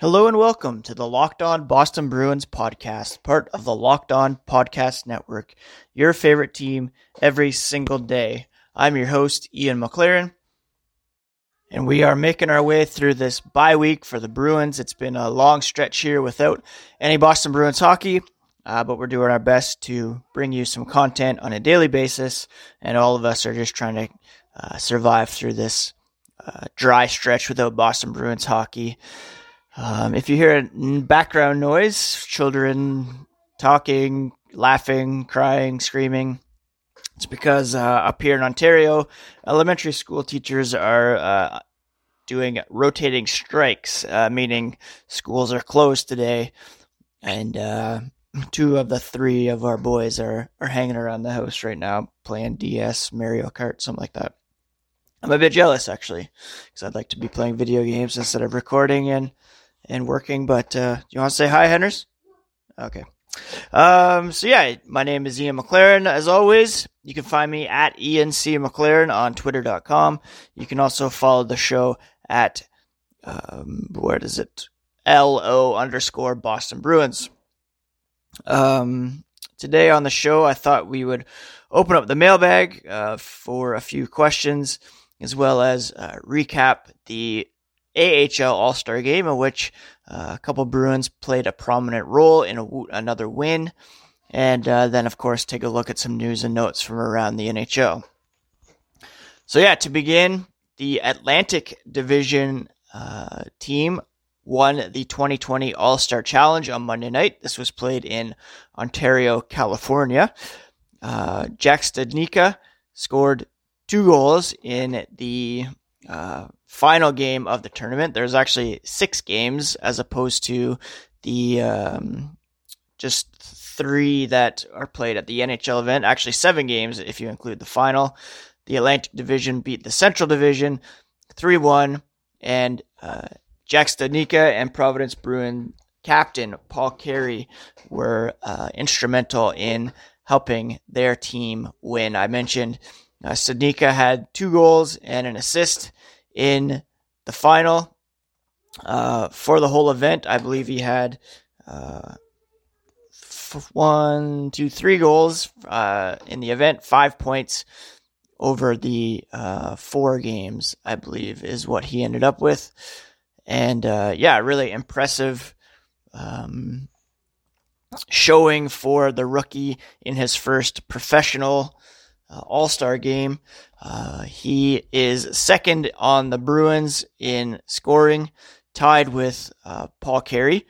Hello and welcome to the Locked On Boston Bruins podcast, part of the Locked On Podcast Network, your favorite team every single day. I'm your host, Ian McLaren, and we are making our way through this bye week for the Bruins. It's been a long stretch here without any Boston Bruins hockey, uh, but we're doing our best to bring you some content on a daily basis, and all of us are just trying to uh, survive through this uh, dry stretch without Boston Bruins hockey. Um, if you hear background noise, children talking, laughing, crying, screaming, it's because uh, up here in Ontario, elementary school teachers are uh, doing rotating strikes, uh, meaning schools are closed today, and uh, two of the three of our boys are are hanging around the house right now playing DS, Mario Kart, something like that. I'm a bit jealous actually, because I'd like to be playing video games instead of recording and and working. But uh, you want to say hi, Henders? Okay. Um, so yeah, my name is Ian McLaren. As always, you can find me at Ian C McLaren on Twitter.com. You can also follow the show at um, where is it? L O underscore Boston Bruins. Um, today on the show, I thought we would open up the mailbag uh, for a few questions, as well as uh, recap the AHL All Star game, in which uh, a couple Bruins played a prominent role in a, another win. And uh, then, of course, take a look at some news and notes from around the NHL. So, yeah, to begin, the Atlantic Division uh, team won the 2020 All Star Challenge on Monday night. This was played in Ontario, California. Uh, Jack Studnicka scored two goals in the uh, final game of the tournament. There's actually six games as opposed to the um, just three that are played at the NHL event. Actually, seven games if you include the final. The Atlantic Division beat the Central Division 3 1, and uh, Jack Studnicka and Providence Bruin captain Paul Carey were uh, instrumental in helping their team win. I mentioned uh, had two goals and an assist in the final. Uh, for the whole event, I believe he had uh, f- one, two, three goals uh, in the event, five points over the uh, four games, I believe, is what he ended up with. And uh, yeah, really impressive um, showing for the rookie in his first professional uh, All Star game. Uh, he is second on the Bruins in scoring, tied with uh, Paul Carey.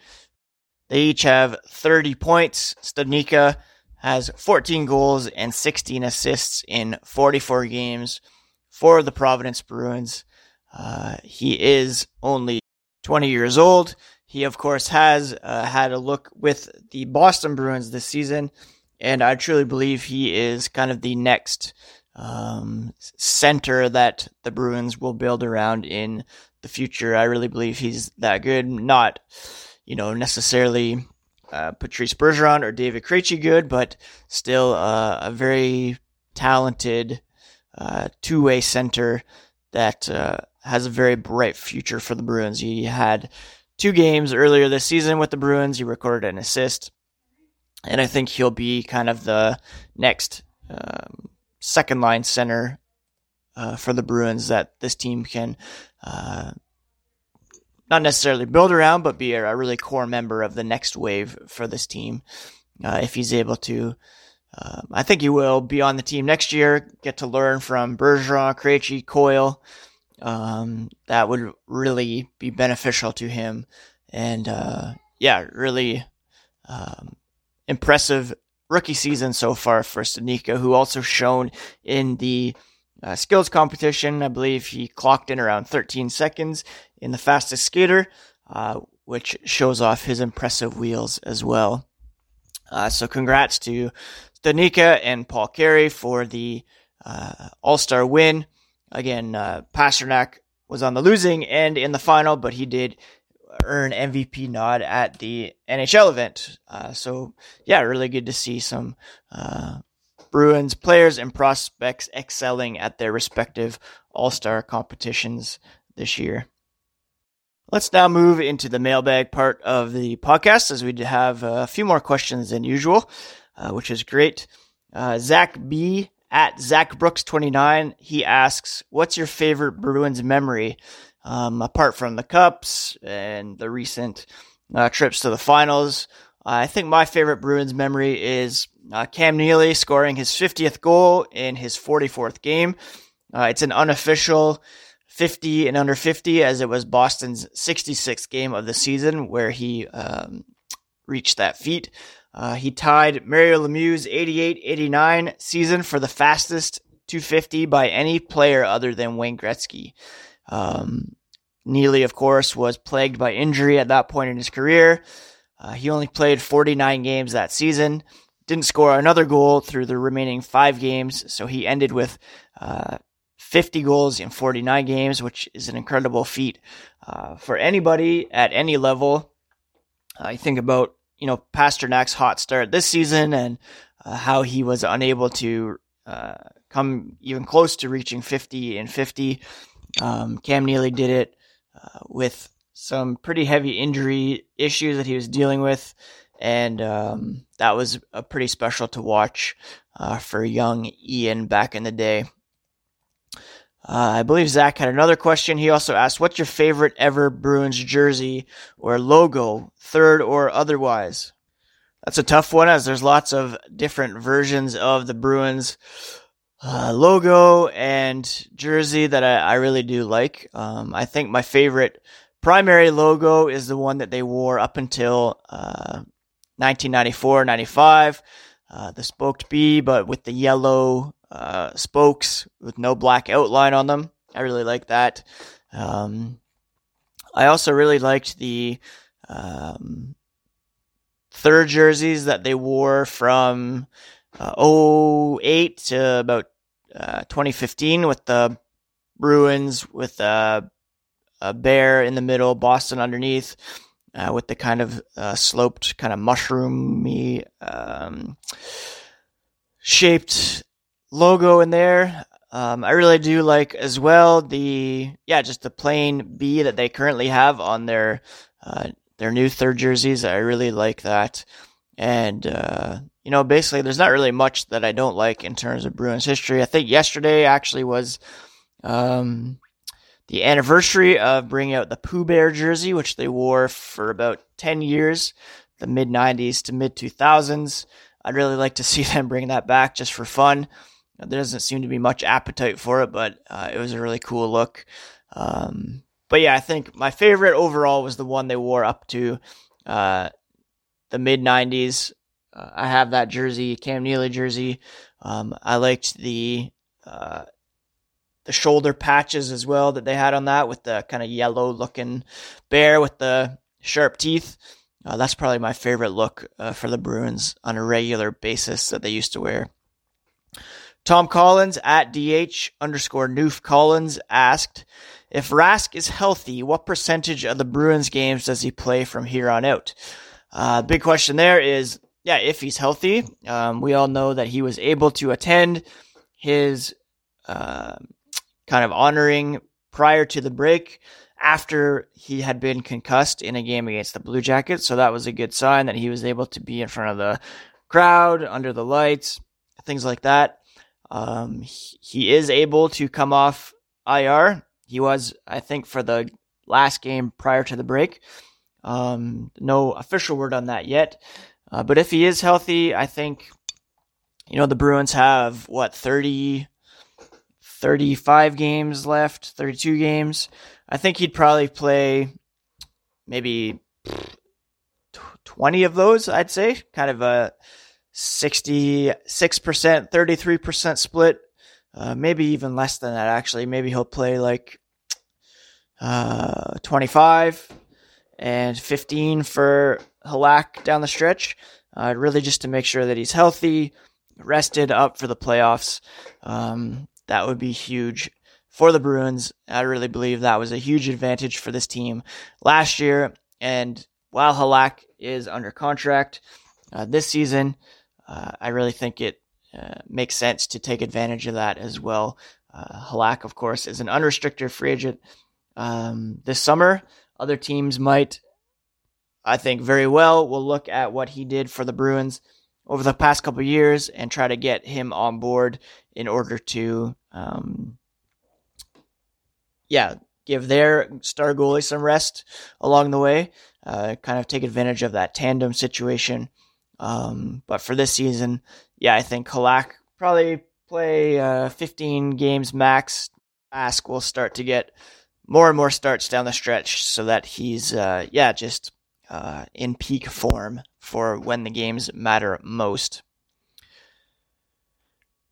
They each have 30 points. Studnicka has 14 goals and 16 assists in 44 games for the Providence Bruins. Uh, he is only 20 years old. He, of course, has uh, had a look with the Boston Bruins this season and I truly believe he is kind of the next um, center that the Bruins will build around in the future. I really believe he's that good. Not, you know, necessarily uh, Patrice Bergeron or David Krejci good, but still uh, a very talented uh, two-way center that uh, has a very bright future for the Bruins. He had two games earlier this season with the Bruins. He recorded an assist and I think he'll be kind of the next um, second line center uh, for the Bruins that this team can uh, not necessarily build around, but be a, really core member of the next wave for this team uh, if he's able to. Um, I think he will be on the team next year. Get to learn from Bergeron, Krejci, Coyle. Um, that would really be beneficial to him, and uh, yeah, really um, impressive rookie season so far for Studnicka, who also shown in the uh, skills competition. I believe he clocked in around 13 seconds in the fastest skater, uh, which shows off his impressive wheels as well. Uh, so congrats to Studnicka and Paul Carey for the uh, All-Star win. Again, uh, Pastrnak was on the losing end in the final, but he did earn MVP nod at the NHL event. Uh, so yeah, really good to see some uh, Bruins players and prospects excelling at their respective All Star competitions this year. Let's now move into the mailbag part of the podcast as we have a few more questions than usual, uh, which is great. Uh, Zach B at Zach Brooks 29, he asks, What's your favorite Bruins memory? Um, apart from the Cups and the recent uh, trips to the finals, I think my favorite Bruins memory is uh, Cam Neely scoring his 50th goal in his 44th game. Uh, it's an unofficial 50 and under 50, as it was Boston's 66th game of the season where he um, reached that feat. Uh, he tied Mario Lemieux's 88 89 season for the fastest 250 by any player other than Wayne Gretzky. Um, Neely, of course, was plagued by injury at that point in his career. Uh, he only played 49 games that season, didn't score another goal through the remaining five games, so he ended with uh, 50 goals in 49 games, which is an incredible feat uh, for anybody at any level. I think about you know Pastrnak's hot start this season and uh, how he was unable to uh, come even close to reaching 50 and 50. Um, Cam Neely did it uh, with some pretty heavy injury issues that he was dealing with, and um, that was a pretty special to watch uh, for young Ian back in the day. Uh, I believe Zach had another question. He also asked, "What's your favorite ever Bruins jersey or logo, third or otherwise?" That's a tough one, as there's lots of different versions of the Bruins uh, logo and jersey that I, I really do like. Um, I think my favorite primary logo is the one that they wore up until uh, 1994, 95. Uh, the spoked B, but with the yellow uh, spokes with no black outline on them. I really like that. Um, I also really liked the um, third jerseys that they wore from uh, 08 to about uh, 2015 with the Bruins with a, a bear in the middle, Boston underneath. Uh, with the kind of uh, sloped, kind of mushroomy um, shaped logo in there. Um, I really do like as well the yeah just the plain B that they currently have on their uh, their new third jerseys. I really like that, and uh, you know basically there's not really much that I don't like in terms of Bruins history. I think yesterday actually was um, the anniversary of bringing out the Pooh Bear jersey, which they wore for about ten years, the mid '90s to mid 2000s. I'd really like to see them bring that back just for fun. There doesn't seem to be much appetite for it, but uh, it was a really cool look. Um, but yeah, I think my favorite overall was the one they wore up to uh, the mid 90s. Uh, I have that jersey, Cam Neely jersey. Um, I liked the uh, the shoulder patches as well that they had on that with the kind of yellow looking bear with the sharp teeth. Uh, that's probably my favorite look uh, for the Bruins on a regular basis that they used to wear. Tom Collins at DH underscore Noof Collins asked, if Rask is healthy, what percentage of the Bruins games does he play from here on out? Uh, big question there is, yeah, if he's healthy. Um, we all know that he was able to attend his uh, kind of honoring prior to the break after he had been concussed in a game against the Blue Jackets. So that was a good sign that he was able to be in front of the crowd, under the lights, things like that. Um, he, he is able to come off IR. He was, I think, for the last game prior to the break. Um, no official word on that yet. Uh, but if he is healthy, I think, you know, the Bruins have what, 30, 35 games left, 32 games. I think he'd probably play maybe 20 of those, I'd say. Kind of a 66%, 33% split. Uh, maybe even less than that, actually. Maybe he'll play like uh, 25 and 15 for Halak down the stretch. Uh, really just to make sure that he's healthy, rested up for the playoffs. Um, that would be huge for the Bruins. I really believe that was a huge advantage for this team last year. And while Halak is under contract uh, this season, uh, I really think it uh, makes sense to take advantage of that as well. Uh, Halak, of course, is an unrestricted free agent um, this summer Other teams might, I think, very well We'll look at what he did for the Bruins over the past couple years and try to get him on board in order to, um, yeah, give their star goalie some rest along the way. Uh, kind of take advantage of that tandem situation. Um, but for this season, yeah, I think Halak probably play uh, 15 games max. Rask will start to get more and more starts down the stretch so that he's, uh, yeah, just uh, in peak form for when the games matter most.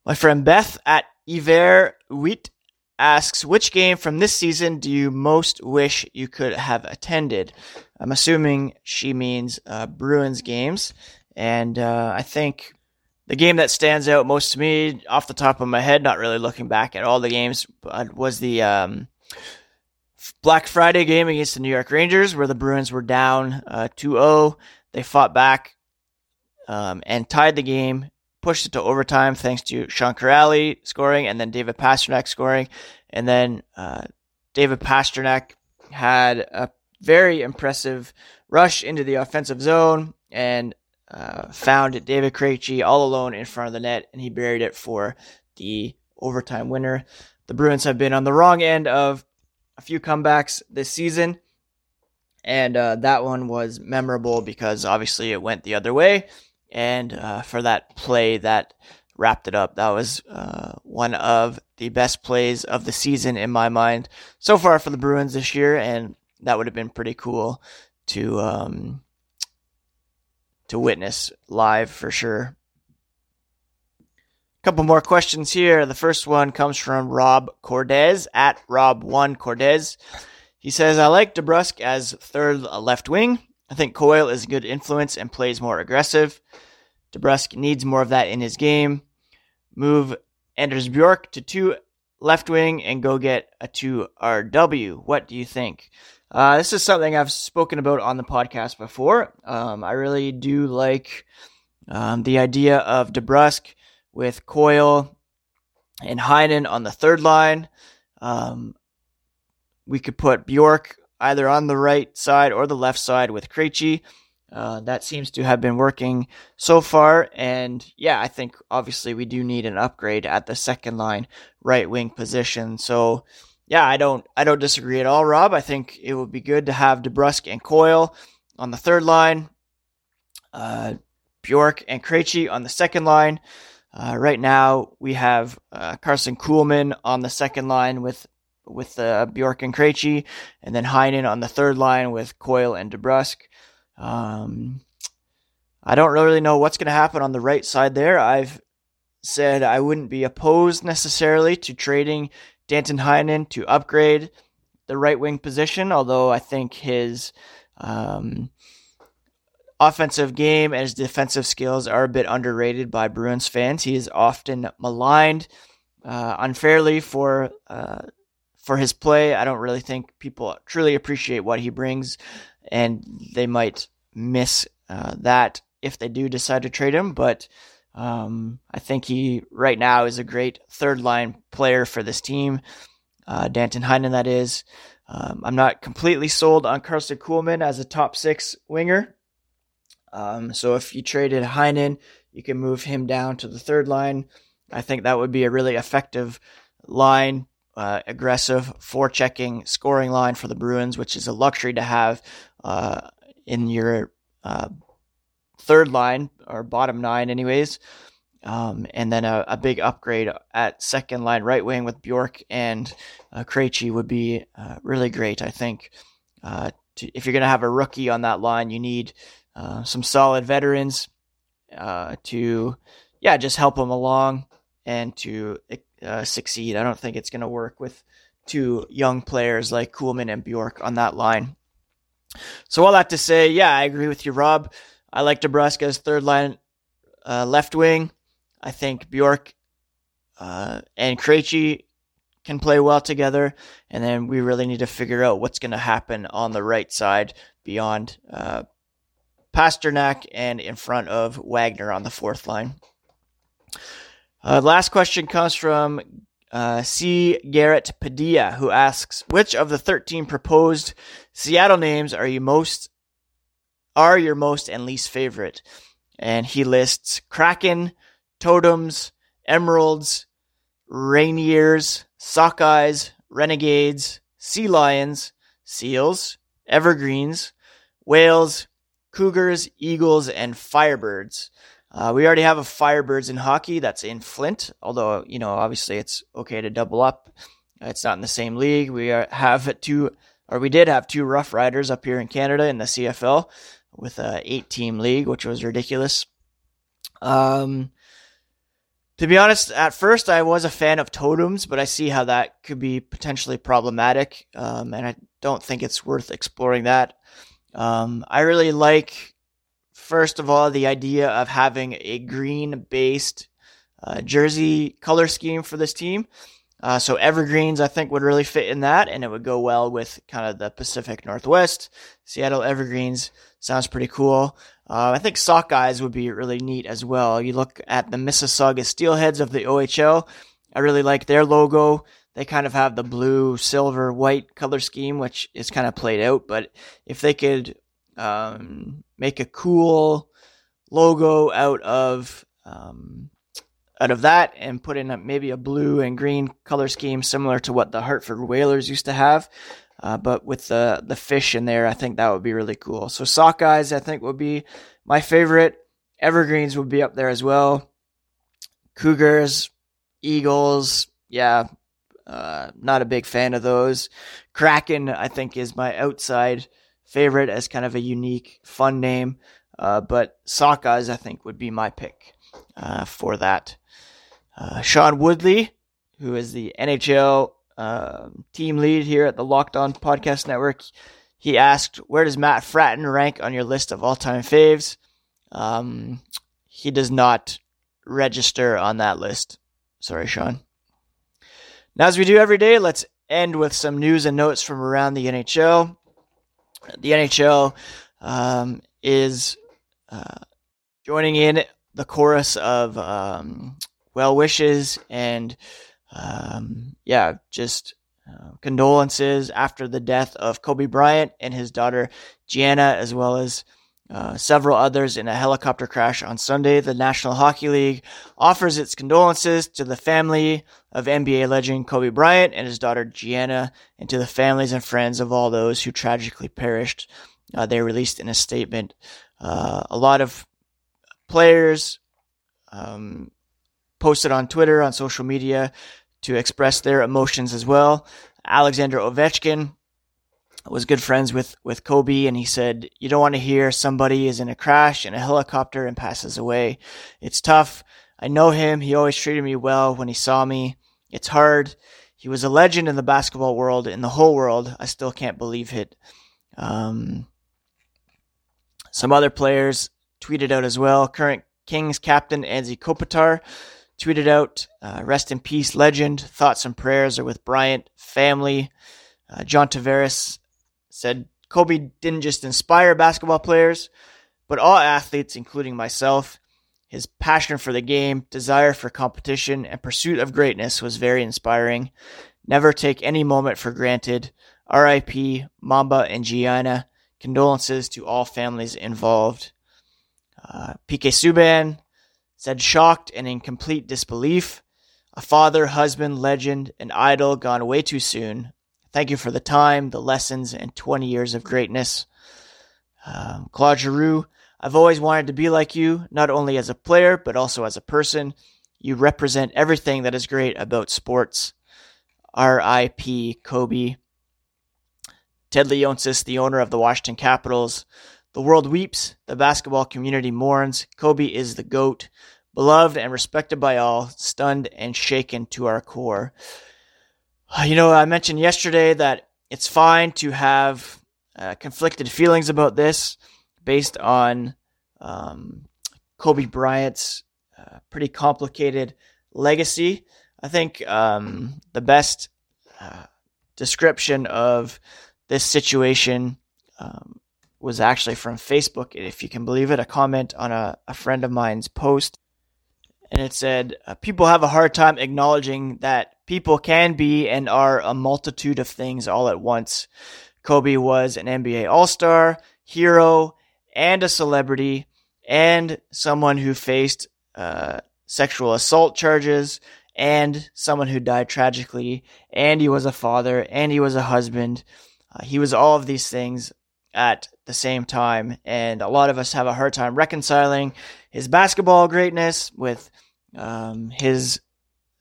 My friend Beth at Iver Wheat asks, which game from this season do you most wish you could have attended? I'm assuming she means uh, Bruins games. And uh, I think the game that stands out most to me, off the top of my head, not really looking back at all the games, was the um, Black Friday game against the New York Rangers, where the Bruins were down uh, 2 0. They fought back um, and tied the game, pushed it to overtime thanks to Sean Kuraly scoring and then David Pastrnak scoring. And then uh, David Pastrnak had a very impressive rush into the offensive zone and uh, found David Krejci all alone in front of the net, and he buried it for the overtime winner. The Bruins have been on the wrong end of a few comebacks this season, and uh, that one was memorable because obviously it went the other way. And uh, for that play that wrapped it up, that was uh, one of the best plays of the season in my mind so far for the Bruins this year, and that would have been pretty cool to um, to witness live for sure. Couple more questions here. The first one comes from Rob Cordes at Rob1 Cordes. He says, I like DeBrusk as third left wing. I think Coyle is a good influence and plays more aggressive. DeBrusk needs more of that in his game. Move Anders Bjork to two left wing and go get a 2 RW. What do you think? Uh, this is something I've spoken about on the podcast before. Um, I really do like um, the idea of DeBrusk with Coyle and Heinen on the third line. Um, we could put Bjork either on the right side or the left side with Krejci. Uh, that seems to have been working so far. And yeah, I think obviously we do need an upgrade at the second line right wing position. So yeah, I don't I don't disagree at all, Rob. I think it would be good to have DeBrusk and Coyle on the third line, uh, Bjork and Krejci on the second line. Uh, right now, we have uh, Karson Kuhlman on the second line with with uh, Bjork and Krejci, and then Heinen on the third line with Coyle and DeBrusk. Um, I don't really know what's going to happen on the right side there. I've said I wouldn't be opposed necessarily to trading Danton Heinen to upgrade the right wing position, although I think his um, offensive game and his defensive skills are a bit underrated by Bruins fans. He is often maligned uh, unfairly for uh, for his play. I don't really think people truly appreciate what he brings, and they might miss uh, that if they do decide to trade him. But um, I think he right now is a great third line player for this team. Uh, Danton Heinen, that is. Um, I'm not completely sold on Karson Kuhlman as a top six winger. Um, so if you traded Heinen, you can move him down to the third line. I think that would be a really effective line, uh, aggressive, forechecking, scoring line for the Bruins, which is a luxury to have uh, in your uh, third line or bottom nine, anyways. Um, and then a, a, big upgrade at second line right wing with Bjork and uh, Krejci would be uh, really great. I think uh, to, if you're going to have a rookie on that line, you need uh, some solid veterans uh, to, yeah, just help them along and to uh, succeed. I don't think it's going to work with two young players like Kuhlman and Bjork on that line. So all that to say, yeah, I agree with you, Rob. I like DeBrusk's third line uh, left wing. I think Bjork uh, and Krejci can play well together, and then we really need to figure out what's going to happen on the right side beyond uh, Pastrnak and in front of Wagner on the fourth line. Uh, last question comes from uh, C. Garrett Padilla, who asks, "Which of the 13 proposed Seattle names are you most are your most and least favorite?" And he lists Kraken, Totems, Emeralds, Rainiers, Sockeyes, Renegades, Sea Lions, Seals, Evergreens, Whales, Cougars, Eagles, and Firebirds. Uh, we already have a Firebirds in hockey that's in Flint, although, you know, obviously it's okay to double up. It's not in the same league. We are, have two, or we did have two Rough Riders up here in Canada in the CFL with a eight team league, which was ridiculous. Um, to be honest, at first I was a fan of totems, but I see how that could be potentially problematic, um, and I don't think it's worth exploring that. Um, I really like, first of all, the idea of having a green based uh, jersey color scheme for this team. Uh, so evergreens, I think, would really fit in that, and it would go well with kind of the Pacific Northwest. Seattle evergreens sounds pretty cool. Uh, I think Sockeyes would be really neat as well. You look at the Mississauga Steelheads of the OHL. I really like their logo. They kind of have the blue, silver, white color scheme, which is kind of played out. But if they could um, make a cool logo out of um, out of that and put in a, maybe a blue and green color scheme similar to what the Hartford Whalers used to have, uh, but with the the fish in there, I think that would be really cool. So Sockeyes, I think would be my favorite. Evergreens would be up there as well. Cougars, Eagles, yeah, uh, not a big fan of those. Kraken, I think, is my outside favorite as kind of a unique, fun name. Uh, but Sockeyes, I think, would be my pick uh, for that. Uh, Sean Woodley, who is the NHL um, team lead here at the Locked On Podcast Network. He asked, "Where does Matt Fratton rank on your list of all-time faves?" Um, he does not register on that list. Sorry, Sean. Now, as we do every day, let's end with some news and notes from around the NHL. The NHL um, is uh, joining in the chorus of um, well wishes and um, yeah, just uh, condolences after the death of Kobe Bryant and his daughter Gianna, as well as uh, several others in a helicopter crash on Sunday. The National Hockey League offers its condolences to the family of NBA legend Kobe Bryant and his daughter Gianna, and to the families and friends of all those who tragically perished. Uh, they released in a statement. Uh, a lot of players, um, posted on Twitter, on social media, to express their emotions as well. Alexander Ovechkin was good friends with, with Kobe, and he said, You don't want to hear somebody is in a crash in a helicopter and passes away. It's tough. I know him. He always treated me well when he saw me. It's hard. He was a legend in the basketball world, in the whole world. I still can't believe it. Um, some other players tweeted out as well. Current Kings captain Anze Kopitar tweeted out, uh, "Rest in peace, legend. Thoughts and prayers are with Bryant family." Uh, John Tavares said, "Kobe didn't just inspire basketball players, but all athletes, including myself. His passion for the game, desire for competition, and pursuit of greatness was very inspiring. Never take any moment for granted. R.I.P. Mamba and Gianna. Condolences to all families involved." Uh, PK Subban said shocked and in complete disbelief. A father, husband, legend, and idol gone way too soon. Thank you for the time, the lessons, and 20 years of greatness. Um, Claude Giroux, I've always wanted to be like you, not only as a player, but also as a person. You represent everything that is great about sports. R.I.P. Kobe. Ted Leonsis, the owner of the Washington Capitals. The world weeps, the basketball community mourns. Kobe is the GOAT, beloved and respected by all, stunned and shaken to our core. You know, I mentioned yesterday that it's fine to have uh, conflicted feelings about this based on um, Kobe Bryant's uh, pretty complicated legacy. I think um, the best uh, description of this situation um, was actually from Facebook, if you can believe it, a comment on a, a friend of mine's post. And it said, uh, People have a hard time acknowledging that people can be and are a multitude of things all at once. Kobe was an NBA All Star, hero, and a celebrity, and someone who faced uh, sexual assault charges, and someone who died tragically, and he was a father, and he was a husband. Uh, he was all of these things at the same time, and a lot of us have a hard time reconciling his basketball greatness with um, his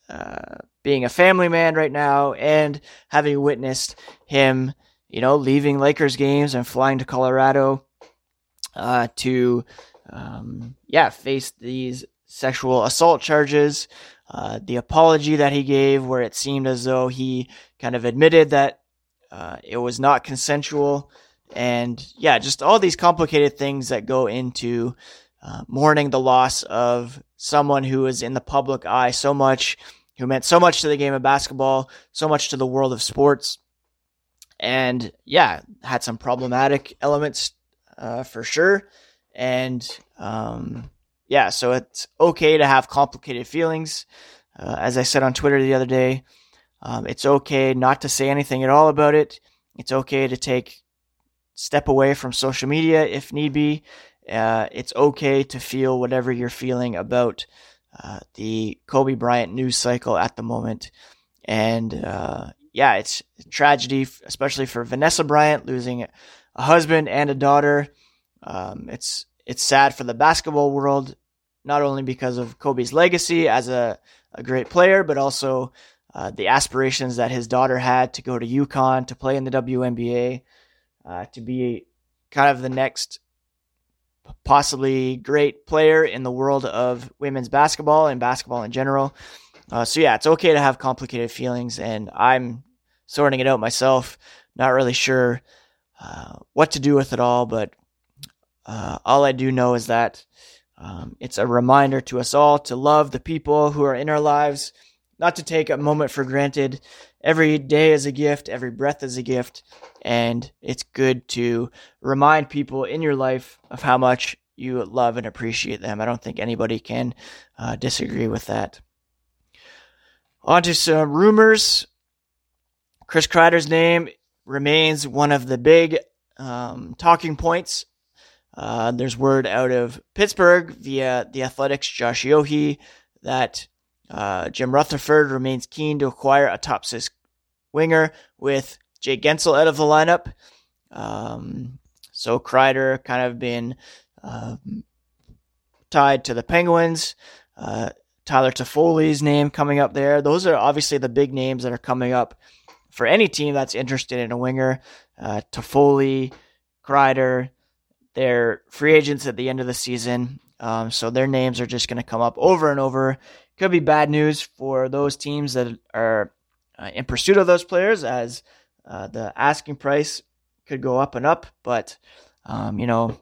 uh, being a family man right now and having witnessed him, you know, leaving Lakers games and flying to Colorado uh, to, um, yeah, face these sexual assault charges. Uh, the apology that he gave, where it seemed as though he kind of admitted that uh, it was not consensual. And yeah, just all these complicated things that go into uh, mourning the loss of someone who was in the public eye so much, who meant so much to the game of basketball, so much to the world of sports. And yeah, had some problematic elements uh, for sure. And um, yeah, so it's okay to have complicated feelings. Uh, as I said on Twitter the other day, um, it's okay not to say anything at all about it. It's okay to take step away from social media if need be. Uh, it's okay to feel whatever you're feeling about uh, the Kobe Bryant news cycle at the moment. And uh, yeah, it's tragedy, especially for Vanessa Bryant losing a husband and a daughter. Um, it's it's sad for the basketball world, not only because of Kobe's legacy as a, a great player, but also uh, the aspirations that his daughter had to go to UConn, to play in the WNBA, uh, to be kind of the next possibly great player in the world of women's basketball and basketball in general. Uh, so yeah, it's okay to have complicated feelings, and I'm sorting it out myself. Not really sure uh, what to do with it all, but uh, all I do know is that um, it's a reminder to us all to love the people who are in our lives, not to take a moment for granted. Every day is a gift, every breath is a gift, and it's good to remind people in your life of how much you love and appreciate them. I don't think anybody can uh, disagree with that. On to some rumors. Chris Kreider's name remains one of the big um, talking points uh, there's word out of Pittsburgh via the Athletic's Josh Yohe that uh, Jim Rutherford remains keen to acquire a top six winger with Jake Guentzel out of the lineup. Um, so Kreider kind of been uh, tied to the Penguins. Uh, Tyler Toffoli's name coming up there. Those are obviously the big names that are coming up for any team that's interested in a winger. Uh, Toffoli, Kreider, they're free agents at the end of the season, um, so their names are just going to come up over and over. Could be bad news for those teams that are uh, in pursuit of those players, as uh, the asking price could go up and up. But um, you know,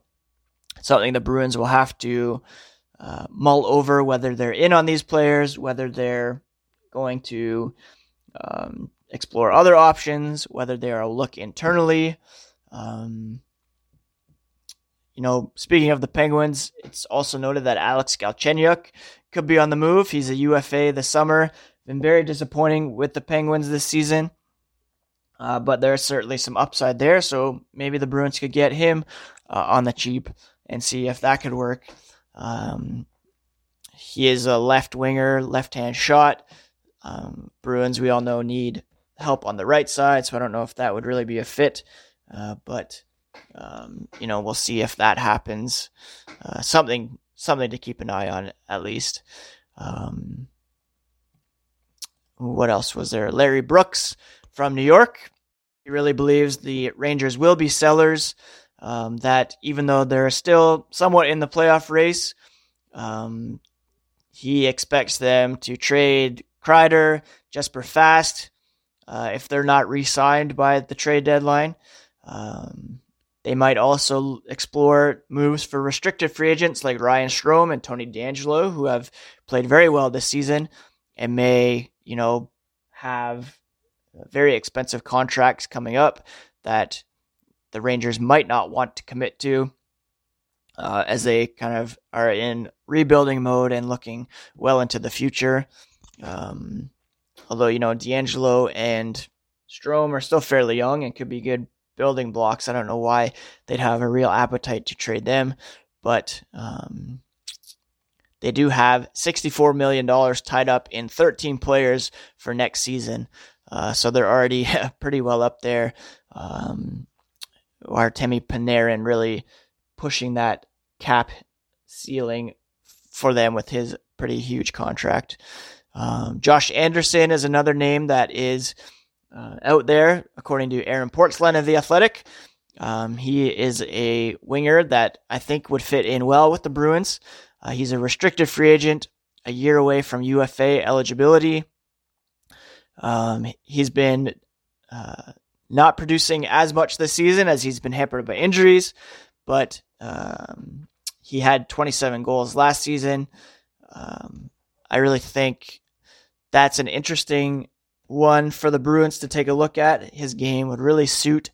something the Bruins will have to uh, mull over whether they're in on these players, whether they're going to um, explore other options, whether they are look internally. Um, you know, speaking of the Penguins, it's also noted that Alex Galchenyuk could be on the move. He's a UFA this summer. Been very disappointing with the Penguins this season. Uh, but there's certainly some upside there, so maybe the Bruins could get him uh, on the cheap and see if that could work. Um, he is a left winger, left hand shot. Um, Bruins, we all know, need help on the right side, so I don't know if that would really be a fit. Uh, but um, you know, we'll see if that happens. Uh, something something to keep an eye on at least. Um, what else was there? Larry Brooks from New York. He really believes the Rangers will be sellers. Um, that even though they're still somewhat in the playoff race, um, he expects them to trade Kreider, Jesper Fast, uh, if they're not re-signed by the trade deadline. Um, they might also explore moves for restricted free agents like Ryan Strome and Tony DeAngelo, who have played very well this season and may, you know, have very expensive contracts coming up that the Rangers might not want to commit to uh, as they kind of are in rebuilding mode and looking well into the future. Um, although, you know, DeAngelo and Strome are still fairly young and could be good building blocks. I don't know why they'd have a real appetite to trade them, but um, they do have $64 million tied up in 13 players for next season. Uh, so they're already pretty well up there. Um, Artemi Panarin really pushing that cap ceiling for them with his pretty huge contract. Um, Josh Anderson is another name that is uh, out there, according to Aaron Portzline of The Athletic. Um, he is a winger that I think would fit in well with the Bruins. Uh, he's a restricted free agent, a year away from UFA eligibility. Um, he's been uh, not producing as much this season as he's been hampered by injuries, but um, he had 27 goals last season. Um, I really think that's an interesting one for the Bruins to take a look at. His game would really suit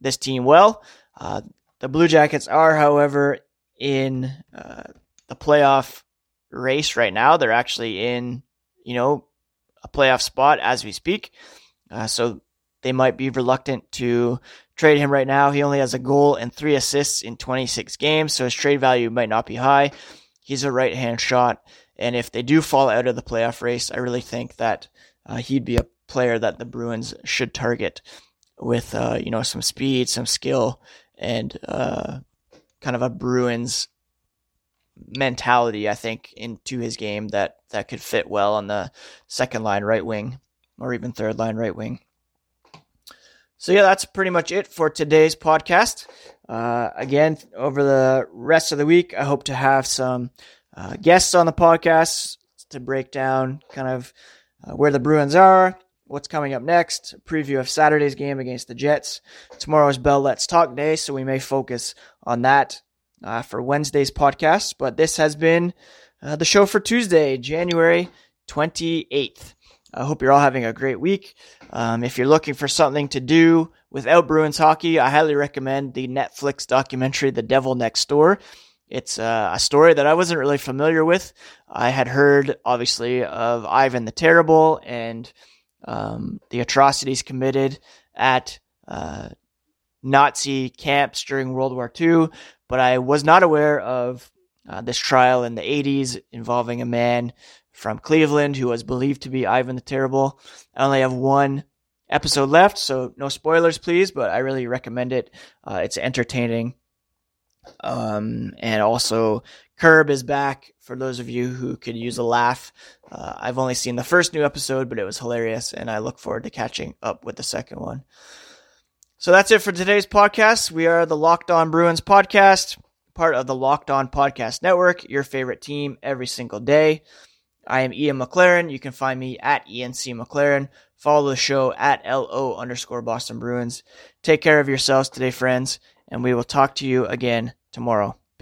this team well. Uh, the Blue Jackets are, however, in uh, the playoff race right now. They're actually in, you know, a playoff spot as we speak. Uh, so they might be reluctant to trade him right now. He only has a goal and three assists in 26 games, so his trade value might not be high. He's a right hand shot. And if they do fall out of the playoff race, I really think that uh, he'd be a player that the Bruins should target with, uh, you know, some speed, some skill, and uh, kind of a Bruins mentality, I think, into his game that that could fit well on the second line right wing or even third line right wing. So yeah, that's pretty much it for today's podcast. Uh, again, over the rest of the week, I hope to have some uh, guests on the podcast to break down kind of uh, where the Bruins are, what's coming up next, preview of Saturday's game against the Jets. Tomorrow is Bell Let's Talk Day, so we may focus on that uh, for Wednesday's podcast. But this has been uh, the show for Tuesday, January 28th. I hope you're all having a great week. Um, if you're looking for something to do without Bruins hockey, I highly recommend the Netflix documentary, The Devil Next Door. It's uh, a story that I wasn't really familiar with. I had heard, obviously, of Ivan the Terrible and um, the atrocities committed at uh, Nazi camps during World War II, but I was not aware of uh, this trial in the 80s involving a man from Cleveland who was believed to be Ivan the Terrible. I only have one episode left, so no spoilers, please, but I really recommend it. Uh, it's entertaining. Um, and also, Curb is back for those of you who could use a laugh. Uh, I've only seen the first new episode, but it was hilarious, and I look forward to catching up with the second one. So that's it for today's podcast. We are the Locked On Bruins podcast, part of the Locked On Podcast Network, your favorite team every single day. I am Ian McLaren. You can find me at ENC McLaren. Follow the show at LO underscore Boston Bruins. Take care of yourselves today, friends, and we will talk to you again tomorrow.